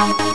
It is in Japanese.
Thank